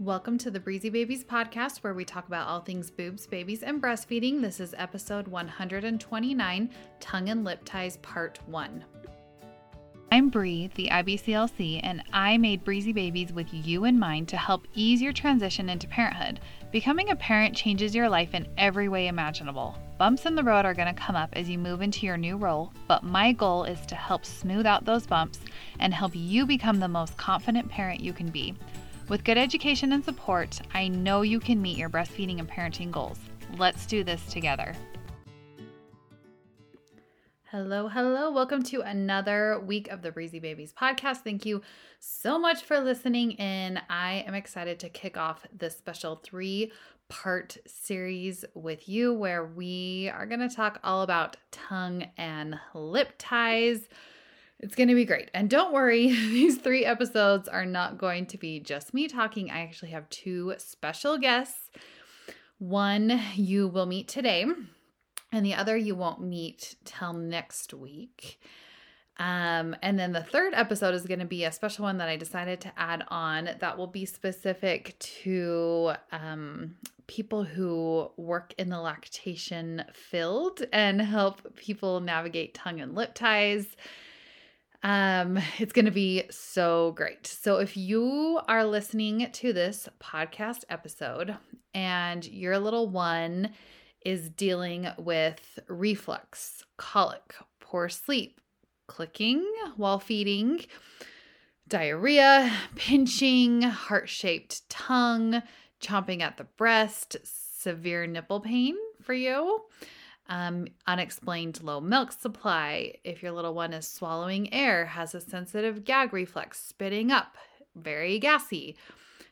Welcome to the Breezy Babies podcast, where we talk about all things boobs, babies, and breastfeeding. This is episode 129 Tongue and Lip Ties, Part 1. I'm Bree, the IBCLC, and I made Breezy Babies with you in mind to help ease your transition into parenthood. Becoming a parent changes your life in every way imaginable. Bumps in the road are going to come up as you move into your new role, but my goal is to help smooth out those bumps and help you become the most confident parent you can be. With good education and support, I know you can meet your breastfeeding and parenting goals. Let's do this together. Hello, hello. Welcome to another week of the Breezy Babies podcast. Thank you so much for listening in. I am excited to kick off this special three part series with you where we are going to talk all about tongue and lip ties it's going to be great. And don't worry, these three episodes are not going to be just me talking. I actually have two special guests. One you will meet today, and the other you won't meet till next week. Um, and then the third episode is going to be a special one that I decided to add on that will be specific to um, people who work in the lactation field and help people navigate tongue and lip ties um, it's going to be so great. So, if you are listening to this podcast episode and your little one is dealing with reflux, colic, poor sleep, clicking while feeding, diarrhea, pinching, heart shaped tongue, chomping at the breast, severe nipple pain for you, um, unexplained low milk supply, if your little one is swallowing air, has a sensitive gag reflex, spitting up, very gassy,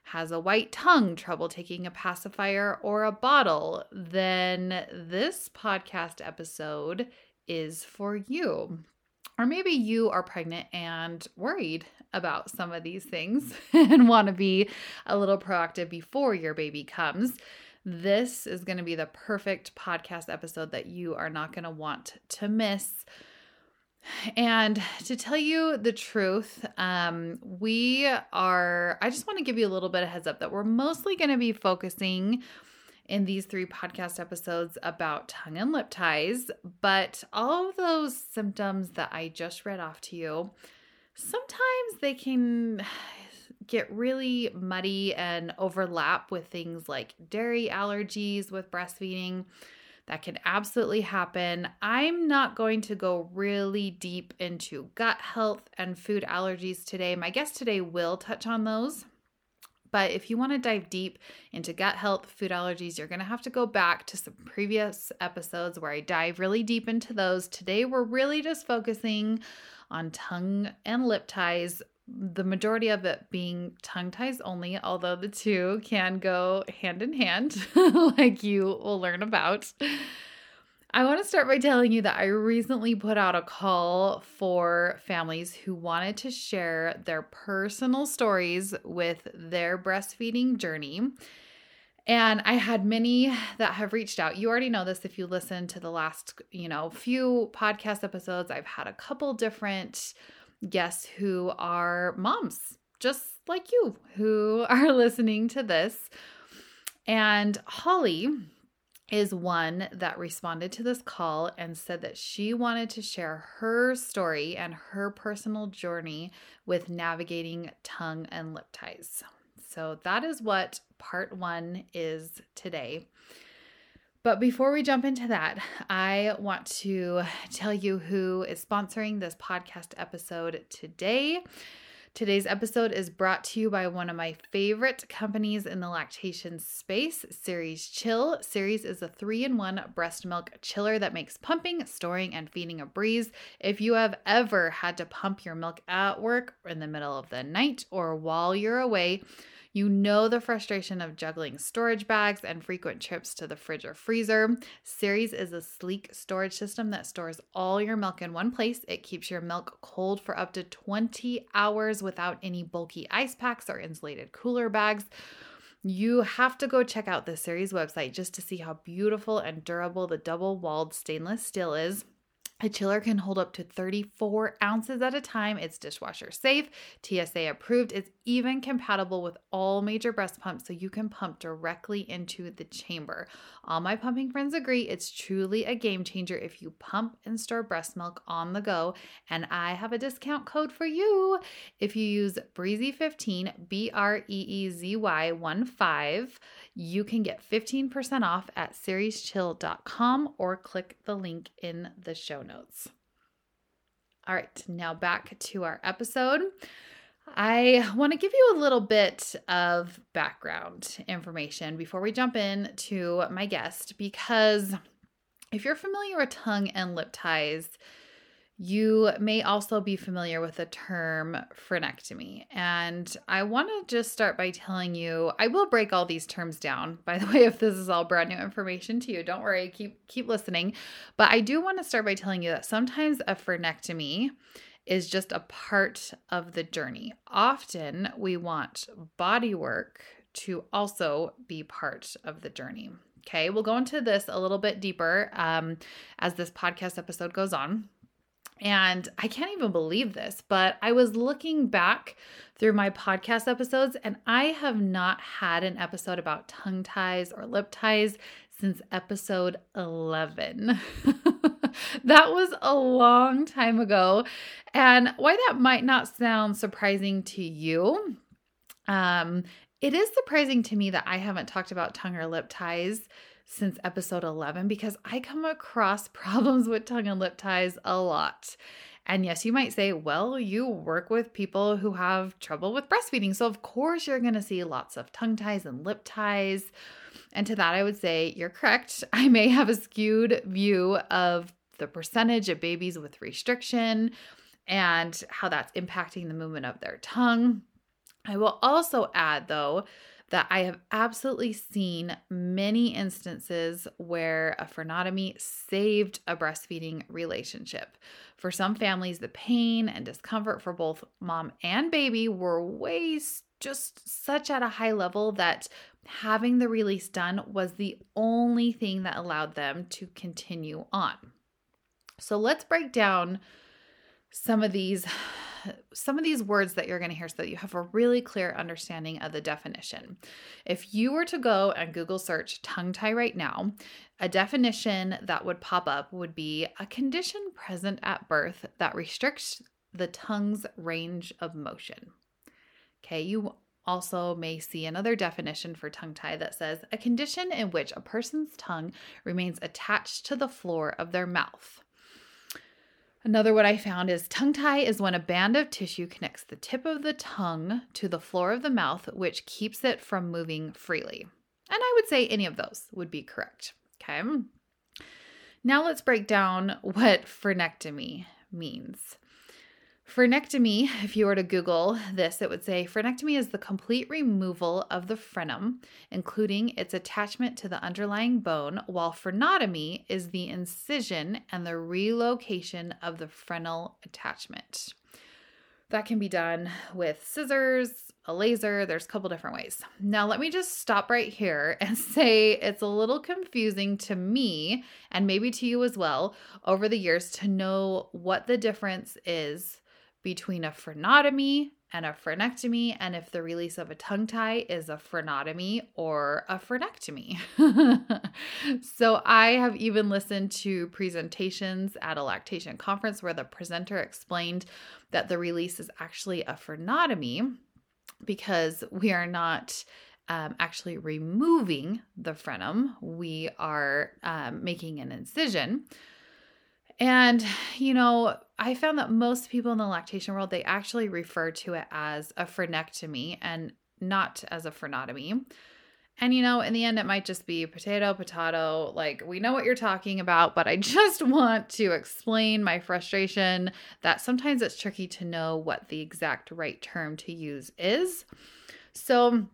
has a white tongue, trouble taking a pacifier or a bottle, then this podcast episode is for you. Or maybe you are pregnant and worried about some of these things and want to be a little proactive before your baby comes this is going to be the perfect podcast episode that you are not going to want to miss. And to tell you the truth, um, we are, I just want to give you a little bit of heads up that we're mostly going to be focusing in these three podcast episodes about tongue and lip ties. But all of those symptoms that I just read off to you, sometimes they can get really muddy and overlap with things like dairy allergies with breastfeeding. That can absolutely happen. I'm not going to go really deep into gut health and food allergies today. My guest today will touch on those. But if you want to dive deep into gut health, food allergies, you're going to have to go back to some previous episodes where I dive really deep into those. Today, we're really just focusing on tongue and lip ties the majority of it being tongue ties only, although the two can go hand in hand, like you will learn about. I want to start by telling you that I recently put out a call for families who wanted to share their personal stories with their breastfeeding journey. And I had many that have reached out. You already know this if you listen to the last, you know, few podcast episodes. I've had a couple different guests who are moms, just like you, who are listening to this. And Holly is one that responded to this call and said that she wanted to share her story and her personal journey with navigating tongue and lip ties. So that is what part one is today. But before we jump into that, I want to tell you who is sponsoring this podcast episode today. Today's episode is brought to you by one of my favorite companies in the lactation space, Ceres Chill. Ceres is a three in one breast milk chiller that makes pumping, storing, and feeding a breeze. If you have ever had to pump your milk at work in the middle of the night or while you're away, you know the frustration of juggling storage bags and frequent trips to the fridge or freezer. Ceres is a sleek storage system that stores all your milk in one place. It keeps your milk cold for up to 20 hours without any bulky ice packs or insulated cooler bags. You have to go check out the Ceres website just to see how beautiful and durable the double walled stainless steel is. A chiller can hold up to 34 ounces at a time. It's dishwasher safe, TSA approved. It's even compatible with all major breast pumps, so you can pump directly into the chamber. All my pumping friends agree it's truly a game changer if you pump and store breast milk on the go. And I have a discount code for you. If you use Breezy15, B R E E Z Y 1 5, you can get 15% off at cereschill.com or click the link in the show notes. All right, now back to our episode. I want to give you a little bit of background information before we jump in to my guest because if you're familiar with tongue and lip ties, you may also be familiar with the term frenectomy. And I want to just start by telling you, I will break all these terms down. By the way, if this is all brand new information to you, don't worry, keep keep listening. But I do want to start by telling you that sometimes a frenectomy is just a part of the journey. Often we want body work to also be part of the journey. Okay, we'll go into this a little bit deeper um, as this podcast episode goes on. And I can't even believe this, but I was looking back through my podcast episodes, and I have not had an episode about tongue ties or lip ties since episode 11. that was a long time ago. And why that might not sound surprising to you, um, it is surprising to me that I haven't talked about tongue or lip ties since episode 11 because I come across problems with tongue and lip ties a lot. And yes, you might say, well, you work with people who have trouble with breastfeeding. So, of course, you're going to see lots of tongue ties and lip ties. And to that, I would say you're correct. I may have a skewed view of the percentage of babies with restriction and how that's impacting the movement of their tongue. I will also add, though, that I have absolutely seen many instances where a frenotomy saved a breastfeeding relationship. For some families, the pain and discomfort for both mom and baby were way just such at a high level that having the release done was the only thing that allowed them to continue on. So let's break down some of these some of these words that you're going to hear so that you have a really clear understanding of the definition. If you were to go and Google search tongue tie right now, a definition that would pop up would be a condition present at birth that restricts the tongue's range of motion. Okay, you also may see another definition for tongue tie that says a condition in which a person's tongue remains attached to the floor of their mouth. Another what I found is tongue tie is when a band of tissue connects the tip of the tongue to the floor of the mouth, which keeps it from moving freely. And I would say any of those would be correct. Okay. Now let's break down what frenectomy means. Frenectomy, if you were to Google this, it would say frenectomy is the complete removal of the frenum, including its attachment to the underlying bone, while frenotomy is the incision and the relocation of the frenal attachment. That can be done with scissors, a laser, there's a couple different ways. Now, let me just stop right here and say it's a little confusing to me and maybe to you as well over the years to know what the difference is between a frenotomy and a frenectomy, and if the release of a tongue tie is a frenotomy or a frenectomy. so, I have even listened to presentations at a lactation conference where the presenter explained that the release is actually a frenotomy because we are not. Um, actually removing the frenum, we are um, making an incision. And, you know, I found that most people in the lactation world, they actually refer to it as a frenectomy and not as a frenotomy. And you know, in the end, it might just be potato, potato. Like, we know what you're talking about, but I just want to explain my frustration that sometimes it's tricky to know what the exact right term to use is. So,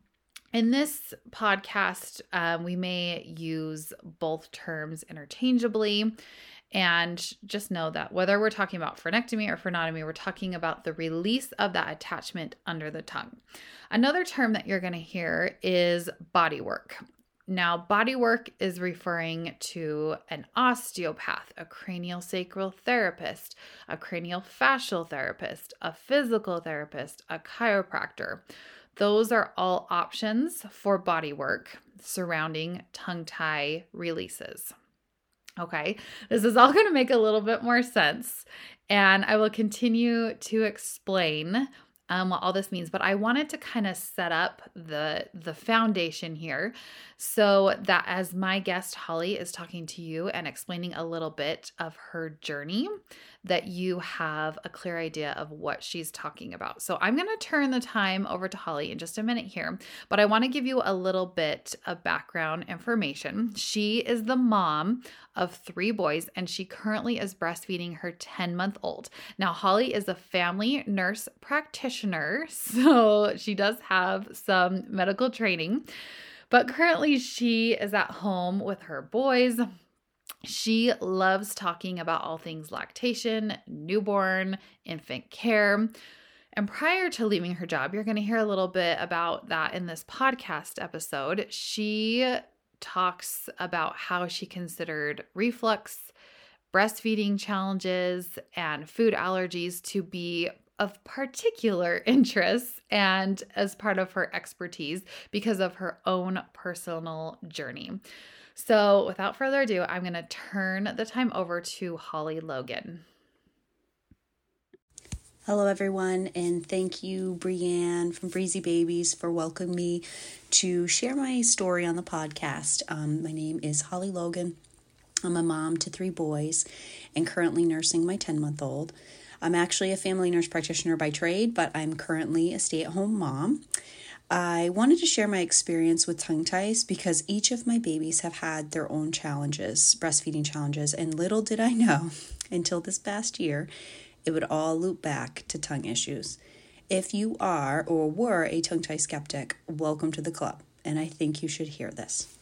in this podcast, um, we may use both terms interchangeably. And just know that whether we're talking about frenectomy or frenotomy, we're talking about the release of that attachment under the tongue. Another term that you're going to hear is body work. Now, body work is referring to an osteopath, a cranial sacral therapist, a cranial fascial therapist, a physical therapist, a chiropractor. Those are all options for body work surrounding tongue tie releases. Okay, this is all going to make a little bit more sense, and I will continue to explain um, what all this means, but I wanted to kind of set up the the foundation here so that as my guest Holly is talking to you and explaining a little bit of her journey, that you have a clear idea of what she's talking about. So I'm going to turn the time over to Holly in just a minute here, but I want to give you a little bit of background information. She is the mom of three boys, and she currently is breastfeeding her 10 month old. Now, Holly is a family nurse practitioner, so she does have some medical training, but currently she is at home with her boys. She loves talking about all things lactation, newborn, infant care. And prior to leaving her job, you're going to hear a little bit about that in this podcast episode. She talks about how she considered reflux, breastfeeding challenges, and food allergies to be of particular interest and as part of her expertise because of her own personal journey. So, without further ado, I'm going to turn the time over to Holly Logan. Hello, everyone, and thank you, Brianne from Breezy Babies, for welcoming me to share my story on the podcast. Um, my name is Holly Logan. I'm a mom to three boys and currently nursing my 10 month old. I'm actually a family nurse practitioner by trade, but I'm currently a stay at home mom. I wanted to share my experience with tongue ties because each of my babies have had their own challenges, breastfeeding challenges, and little did I know until this past year it would all loop back to tongue issues. If you are or were a tongue tie skeptic, welcome to the club, and I think you should hear this.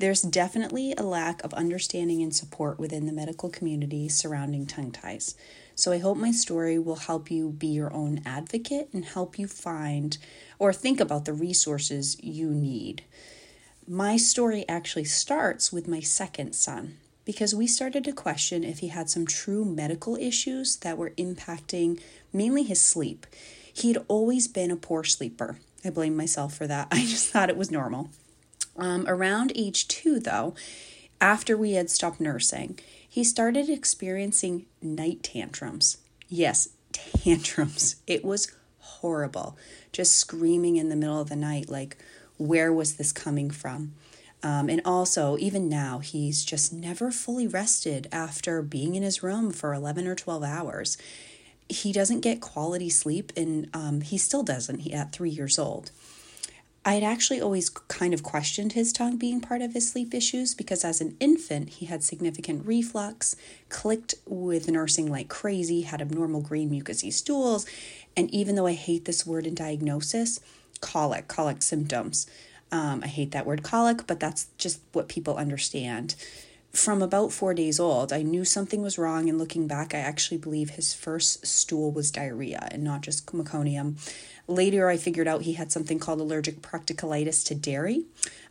There's definitely a lack of understanding and support within the medical community surrounding tongue ties. So I hope my story will help you be your own advocate and help you find or think about the resources you need. My story actually starts with my second son because we started to question if he had some true medical issues that were impacting mainly his sleep. He'd always been a poor sleeper. I blame myself for that. I just thought it was normal. Um, around age two, though, after we had stopped nursing, he started experiencing night tantrums. Yes, tantrums. It was horrible. Just screaming in the middle of the night, like, where was this coming from? Um, and also, even now, he's just never fully rested after being in his room for 11 or 12 hours. He doesn't get quality sleep, and um, he still doesn't he, at three years old. I had actually always kind of questioned his tongue being part of his sleep issues because as an infant, he had significant reflux, clicked with nursing like crazy, had abnormal green mucousy stools, and even though I hate this word in diagnosis, colic, colic symptoms. Um, I hate that word colic, but that's just what people understand. From about four days old, I knew something was wrong, and looking back, I actually believe his first stool was diarrhea and not just meconium. Later, I figured out he had something called allergic proctocolitis to dairy,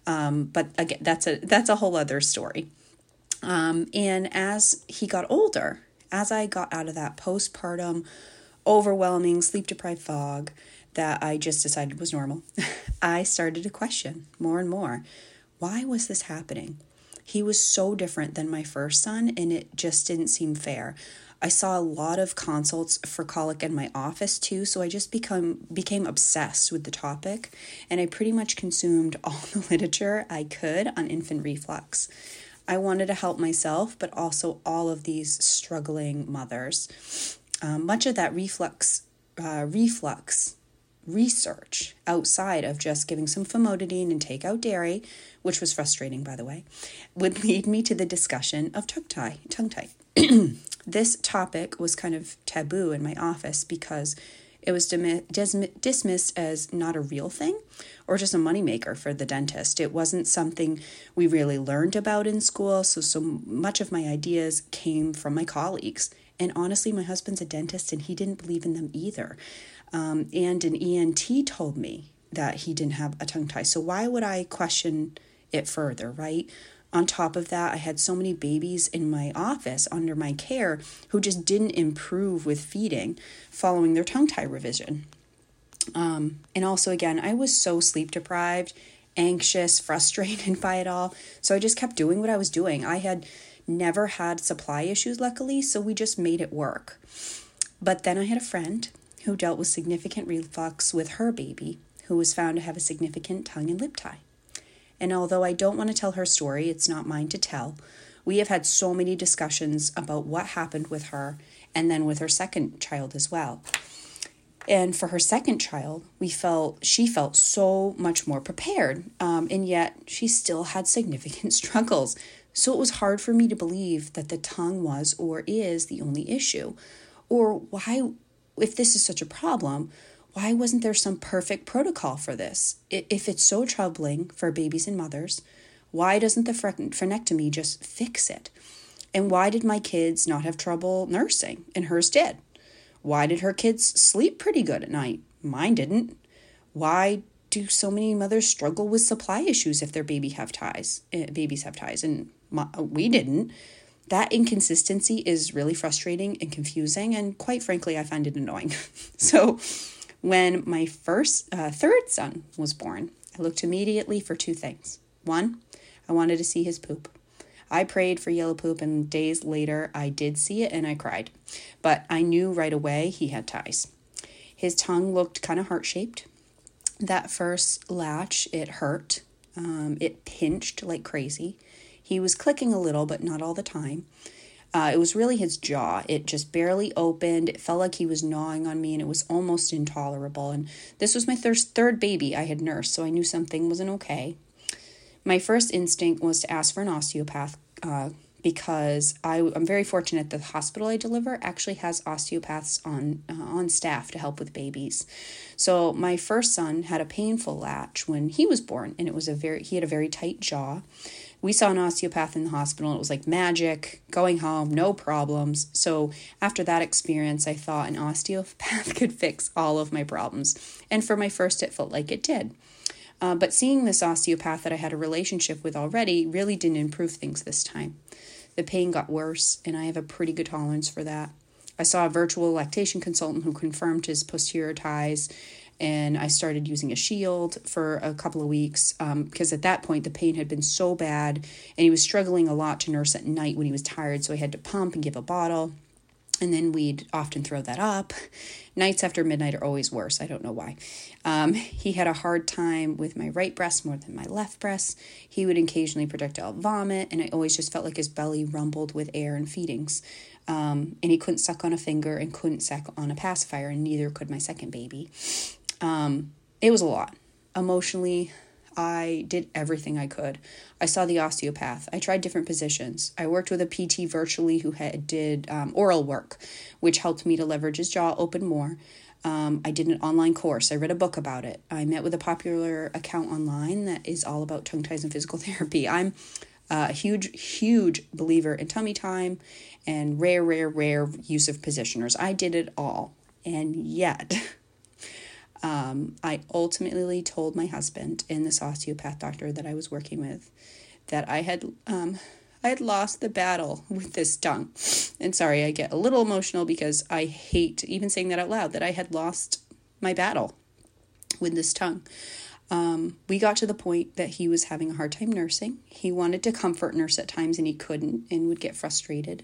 um, but again, that's a that's a whole other story. Um, and as he got older, as I got out of that postpartum, overwhelming sleep deprived fog, that I just decided was normal, I started to question more and more why was this happening? He was so different than my first son, and it just didn't seem fair. I saw a lot of consults for colic in my office too, so I just become became obsessed with the topic, and I pretty much consumed all the literature I could on infant reflux. I wanted to help myself, but also all of these struggling mothers. Um, much of that reflux uh, reflux research outside of just giving some famotidine and take out dairy, which was frustrating, by the way, would lead me to the discussion of tongue tie. Tongue tie. this topic was kind of taboo in my office because it was dismissed as not a real thing or just a moneymaker for the dentist. It wasn't something we really learned about in school, so so much of my ideas came from my colleagues. And honestly, my husband's a dentist and he didn't believe in them either. Um, and an ENT told me that he didn't have a tongue tie. So why would I question it further, right? On top of that, I had so many babies in my office under my care who just didn't improve with feeding following their tongue tie revision. Um, and also, again, I was so sleep deprived, anxious, frustrated by it all. So I just kept doing what I was doing. I had never had supply issues, luckily, so we just made it work. But then I had a friend who dealt with significant reflux with her baby, who was found to have a significant tongue and lip tie. And although I don't want to tell her story, it's not mine to tell. We have had so many discussions about what happened with her and then with her second child as well. And for her second child, we felt she felt so much more prepared, um, and yet she still had significant struggles. So it was hard for me to believe that the tongue was or is the only issue. Or why, if this is such a problem, why wasn't there some perfect protocol for this? If it's so troubling for babies and mothers, why doesn't the frenectomy just fix it? And why did my kids not have trouble nursing and hers did? Why did her kids sleep pretty good at night? Mine didn't. Why do so many mothers struggle with supply issues if their baby have ties? Uh, babies have ties, and my, we didn't. That inconsistency is really frustrating and confusing, and quite frankly, I find it annoying. so, when my first, uh, third son was born, I looked immediately for two things. One, I wanted to see his poop. I prayed for yellow poop, and days later, I did see it and I cried. But I knew right away he had ties. His tongue looked kind of heart shaped. That first latch, it hurt. Um, it pinched like crazy. He was clicking a little, but not all the time. Uh, it was really his jaw. It just barely opened. It felt like he was gnawing on me, and it was almost intolerable. And this was my thir- third baby I had nursed, so I knew something wasn't okay. My first instinct was to ask for an osteopath uh, because I, am very fortunate the hospital I deliver actually has osteopaths on uh, on staff to help with babies. So my first son had a painful latch when he was born, and it was a very he had a very tight jaw we saw an osteopath in the hospital it was like magic going home no problems. So after that experience i thought an osteopath could fix all of my problems. And for my first it felt like it did. Uh, but seeing this osteopath that i had a relationship with already really didn't improve things this time. The pain got worse and i have a pretty good tolerance for that. I saw a virtual lactation consultant who confirmed his posterior ties and I started using a shield for a couple of weeks um, because at that point the pain had been so bad and he was struggling a lot to nurse at night when he was tired, so I had to pump and give a bottle. And then we'd often throw that up. Nights after midnight are always worse. I don't know why. Um, he had a hard time with my right breast more than my left breast. He would occasionally projectile vomit, and I always just felt like his belly rumbled with air and feedings. Um, and he couldn't suck on a finger and couldn't suck on a pacifier, and neither could my second baby. Um, it was a lot. Emotionally, I did everything I could. I saw the osteopath. I tried different positions. I worked with a PT virtually who had did um, oral work, which helped me to leverage his jaw open more. Um, I did an online course. I read a book about it. I met with a popular account online that is all about tongue ties and physical therapy. I'm a huge, huge believer in tummy time and rare, rare, rare use of positioners. I did it all. And yet, um, I ultimately told my husband and this osteopath doctor that I was working with that I had um, I had lost the battle with this tongue. And sorry, I get a little emotional because I hate even saying that out loud that I had lost my battle with this tongue. Um, we got to the point that he was having a hard time nursing. He wanted to comfort nurse at times and he couldn't and would get frustrated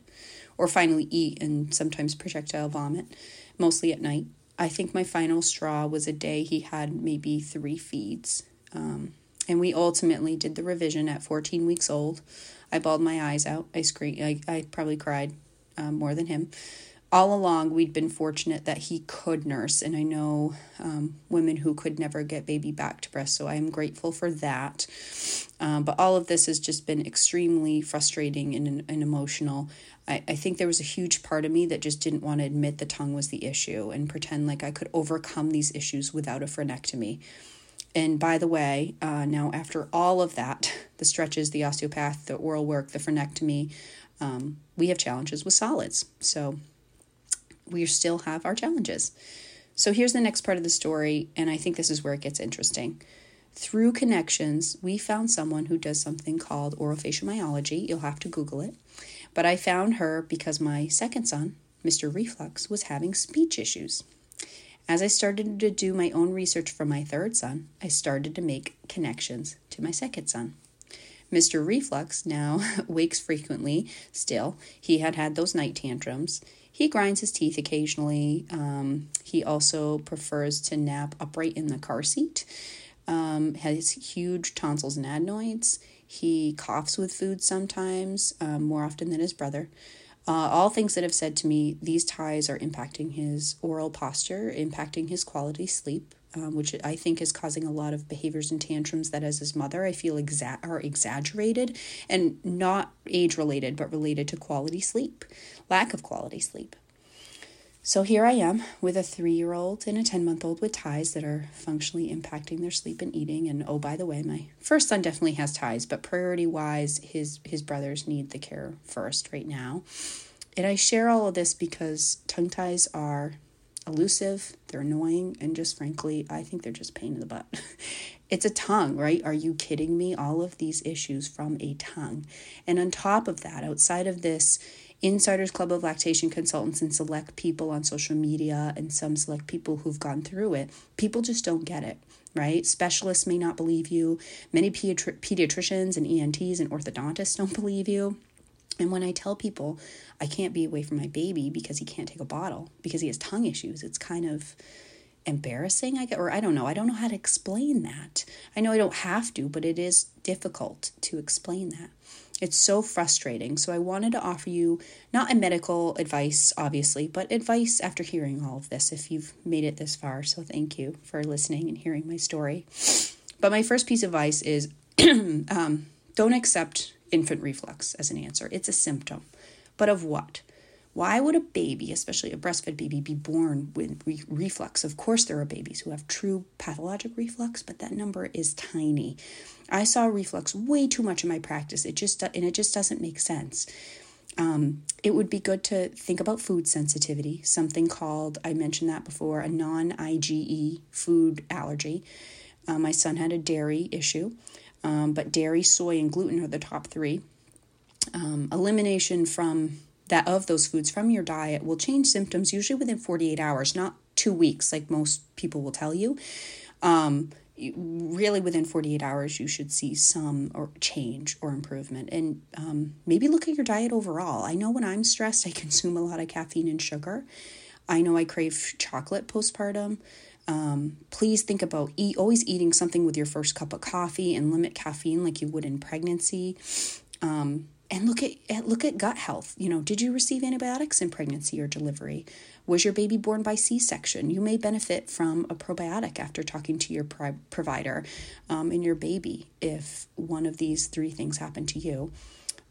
or finally eat and sometimes projectile vomit, mostly at night. I think my final straw was a day he had maybe three feeds. Um, and we ultimately did the revision at 14 weeks old. I bawled my eyes out. I screamed. I, I probably cried um, more than him. All along, we'd been fortunate that he could nurse, and I know um, women who could never get baby back to breast, so I am grateful for that. Um, but all of this has just been extremely frustrating and, and emotional. I, I think there was a huge part of me that just didn't want to admit the tongue was the issue and pretend like I could overcome these issues without a frenectomy. And by the way, uh, now after all of that, the stretches, the osteopath, the oral work, the frenectomy, um, we have challenges with solids. So we still have our challenges. So here's the next part of the story, and I think this is where it gets interesting. through connections, we found someone who does something called orofacial myology. You'll have to Google it. But I found her because my second son, Mr. Reflux, was having speech issues. As I started to do my own research for my third son, I started to make connections to my second son. Mr. Reflux now wakes frequently still. He had had those night tantrums. He grinds his teeth occasionally. Um, he also prefers to nap upright in the car seat. Um, has huge tonsils and adenoids. He coughs with food sometimes, um, more often than his brother. Uh, all things that have said to me these ties are impacting his oral posture, impacting his quality sleep, um, which I think is causing a lot of behaviors and tantrums that, as his mother, I feel exa- are exaggerated and not age related, but related to quality sleep, lack of quality sleep. So here I am with a three year old and a 10 month old with ties that are functionally impacting their sleep and eating. And oh, by the way, my first son definitely has ties, but priority wise, his, his brothers need the care first right now. And I share all of this because tongue ties are elusive, they're annoying, and just frankly, I think they're just pain in the butt. it's a tongue, right? Are you kidding me? All of these issues from a tongue. And on top of that, outside of this, Insiders Club of Lactation Consultants and select people on social media and some select people who've gone through it, people just don't get it, right? Specialists may not believe you. Many pediatri- pediatricians and ENTs and orthodontists don't believe you. And when I tell people I can't be away from my baby because he can't take a bottle because he has tongue issues, it's kind of embarrassing i get or i don't know i don't know how to explain that i know i don't have to but it is difficult to explain that it's so frustrating. So I wanted to offer you not a medical advice, obviously, but advice after hearing all of this if you've made it this far. So thank you for listening and hearing my story. But my first piece of advice is um, don't accept infant reflux as an answer. It's a symptom. But of what? Why would a baby, especially a breastfed baby, be born with re- reflux? Of course, there are babies who have true pathologic reflux, but that number is tiny. I saw reflux way too much in my practice. It just and it just doesn't make sense. Um, it would be good to think about food sensitivity, something called, I mentioned that before, a non IgE food allergy. Uh, my son had a dairy issue, um, but dairy, soy, and gluten are the top three. Um, elimination from that of those foods from your diet will change symptoms usually within 48 hours, not two weeks like most people will tell you. Um, really within 48 hours you should see some or change or improvement. And um, maybe look at your diet overall. I know when i'm stressed i consume a lot of caffeine and sugar. I know i crave chocolate postpartum. Um, please think about eat, always eating something with your first cup of coffee and limit caffeine like you would in pregnancy. Um, and look at, look at gut health. You know, did you receive antibiotics in pregnancy or delivery? Was your baby born by C-section? You may benefit from a probiotic after talking to your provider um, and your baby if one of these three things happen to you.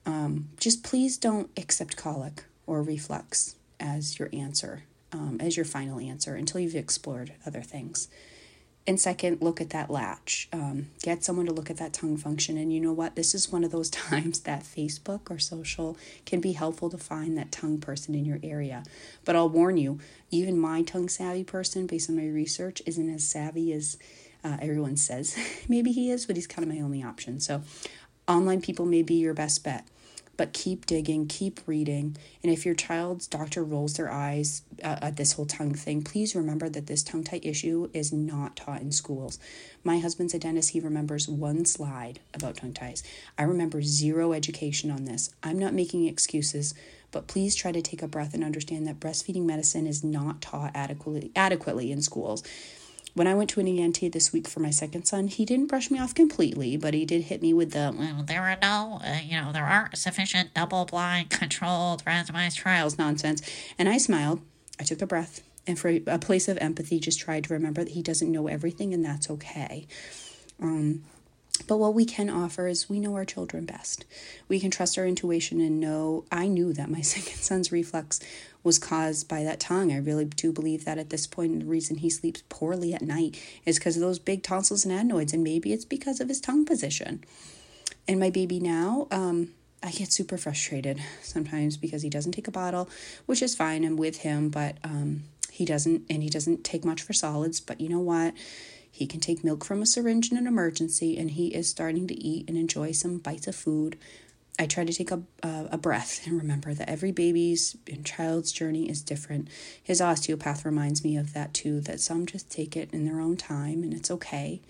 Um, just please don't accept colic or reflux as your answer, um, as your final answer until you've explored other things. And second, look at that latch. Um, get someone to look at that tongue function. And you know what? This is one of those times that Facebook or social can be helpful to find that tongue person in your area. But I'll warn you, even my tongue savvy person, based on my research, isn't as savvy as uh, everyone says. Maybe he is, but he's kind of my only option. So online people may be your best bet but keep digging, keep reading. And if your child's doctor rolls their eyes uh, at this whole tongue thing, please remember that this tongue tie issue is not taught in schools. My husband's a dentist. He remembers one slide about tongue ties. I remember zero education on this. I'm not making excuses, but please try to take a breath and understand that breastfeeding medicine is not taught adequately adequately in schools. When I went to an ENT this week for my second son, he didn't brush me off completely, but he did hit me with the, well, there are no, uh, you know, there aren't sufficient double blind controlled randomized trials nonsense. And I smiled. I took a breath and for a place of empathy, just tried to remember that he doesn't know everything and that's okay. Um, but what we can offer is we know our children best. We can trust our intuition and know I knew that my second son's reflux was caused by that tongue. I really do believe that at this point, the reason he sleeps poorly at night is because of those big tonsils and adenoids, and maybe it's because of his tongue position. And my baby now, um, I get super frustrated sometimes because he doesn't take a bottle, which is fine. I'm with him, but um, he doesn't, and he doesn't take much for solids. But you know what? He can take milk from a syringe in an emergency, and he is starting to eat and enjoy some bites of food. I try to take a, a, breath and remember that every baby's and child's journey is different. His osteopath reminds me of that too, that some just take it in their own time and it's okay.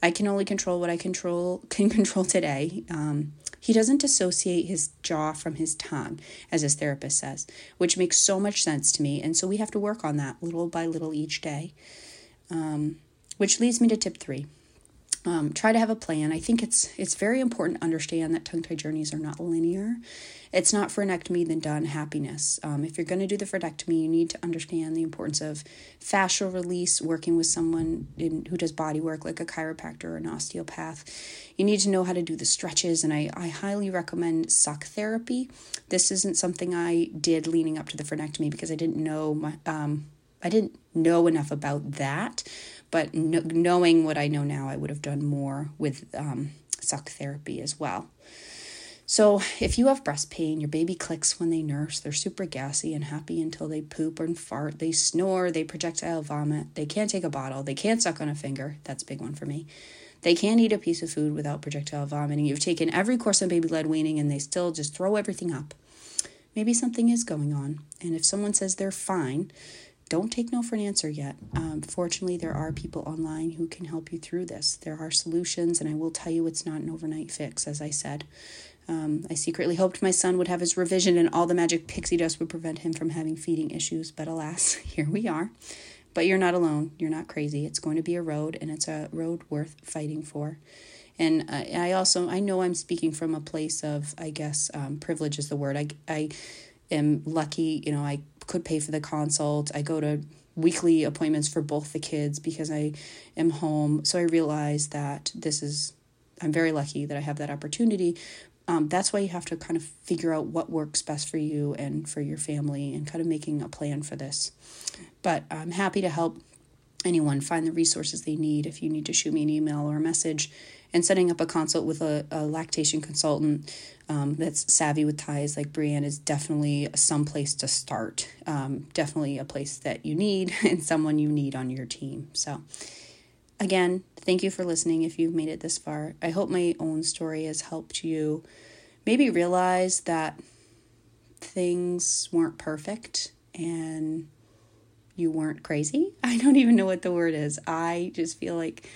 I can only control what I control can control today. Um, he doesn't dissociate his jaw from his tongue, as his therapist says, which makes so much sense to me. And so we have to work on that little by little each day. Um, which leads me to tip three um, try to have a plan. I think it's it's very important to understand that tongue tie journeys are not linear. It's not frenectomy then done happiness. Um, if you're going to do the frenectomy, you need to understand the importance of fascial release, working with someone in, who does body work like a chiropractor or an osteopath. You need to know how to do the stretches, and I, I highly recommend suck therapy. This isn't something I did leaning up to the frenectomy because I didn't know my um, I didn't know enough about that, but no, knowing what I know now, I would have done more with um, suck therapy as well. So, if you have breast pain, your baby clicks when they nurse, they're super gassy and happy until they poop and fart, they snore, they projectile vomit, they can't take a bottle, they can't suck on a finger. That's a big one for me. They can't eat a piece of food without projectile vomiting. You've taken every course on baby led weaning and they still just throw everything up. Maybe something is going on. And if someone says they're fine, don't take no for an answer yet. Um, fortunately, there are people online who can help you through this. There are solutions, and I will tell you it's not an overnight fix, as I said. Um, I secretly hoped my son would have his revision and all the magic pixie dust would prevent him from having feeding issues, but alas, here we are. But you're not alone. You're not crazy. It's going to be a road, and it's a road worth fighting for. And I, I also I know I'm speaking from a place of I guess um, privilege is the word. I I am lucky. You know I could pay for the consult. I go to weekly appointments for both the kids because I am home. So I realize that this is, I'm very lucky that I have that opportunity. Um, that's why you have to kind of figure out what works best for you and for your family and kind of making a plan for this. But I'm happy to help anyone find the resources they need if you need to shoot me an email or a message and setting up a consult with a, a lactation consultant um, that's savvy with ties like Brienne is definitely some place to start. Um, definitely a place that you need and someone you need on your team. So, again, thank you for listening if you've made it this far. I hope my own story has helped you maybe realize that things weren't perfect and you weren't crazy. I don't even know what the word is. I just feel like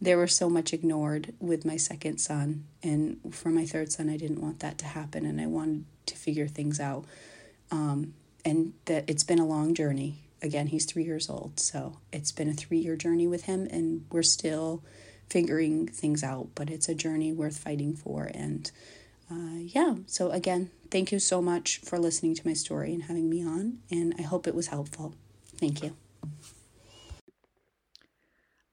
there was so much ignored with my second son. And for my third son, I didn't want that to happen. And I wanted to figure things out. Um, and that it's been a long journey. Again, he's three years old. So it's been a three year journey with him. And we're still figuring things out. But it's a journey worth fighting for. And uh, yeah, so again, thank you so much for listening to my story and having me on. And I hope it was helpful. Thank you.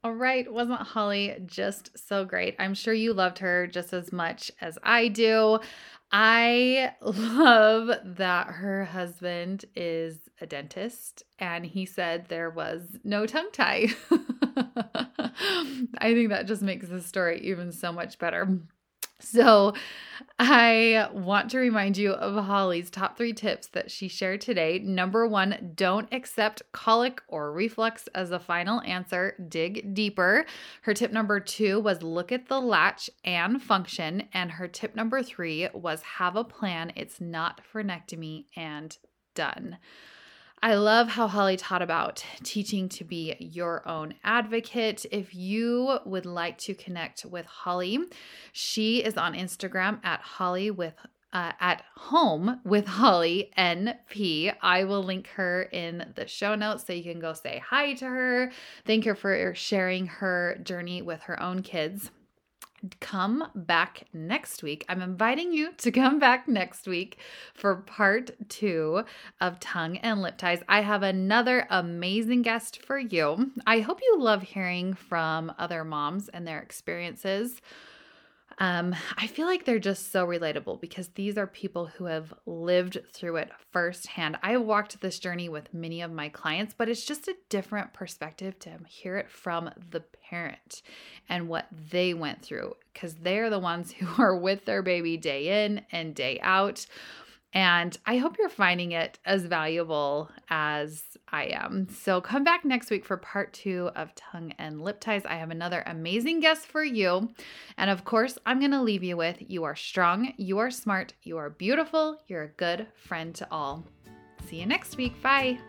All right, wasn't Holly just so great? I'm sure you loved her just as much as I do. I love that her husband is a dentist and he said there was no tongue tie. I think that just makes the story even so much better. So, I want to remind you of Holly's top three tips that she shared today. Number one, don't accept colic or reflux as a final answer, dig deeper. Her tip number two was look at the latch and function. And her tip number three was have a plan. It's not for frenectomy and done. I love how Holly taught about teaching to be your own advocate. If you would like to connect with Holly, she is on Instagram at Holly with uh, at home with Holly NP. I will link her in the show notes so you can go say hi to her. Thank her for sharing her journey with her own kids come back next week. I'm inviting you to come back next week for part two of Tongue and Lip Ties. I have another amazing guest for you. I hope you love hearing from other moms and their experiences um, I feel like they're just so relatable because these are people who have lived through it firsthand. I walked this journey with many of my clients, but it's just a different perspective to hear it from the parent and what they went through because they're the ones who are with their baby day in and day out. And I hope you're finding it as valuable as I am. So come back next week for part two of tongue and lip ties. I have another amazing guest for you. And of course, I'm going to leave you with you are strong, you are smart, you are beautiful, you're a good friend to all. See you next week. Bye.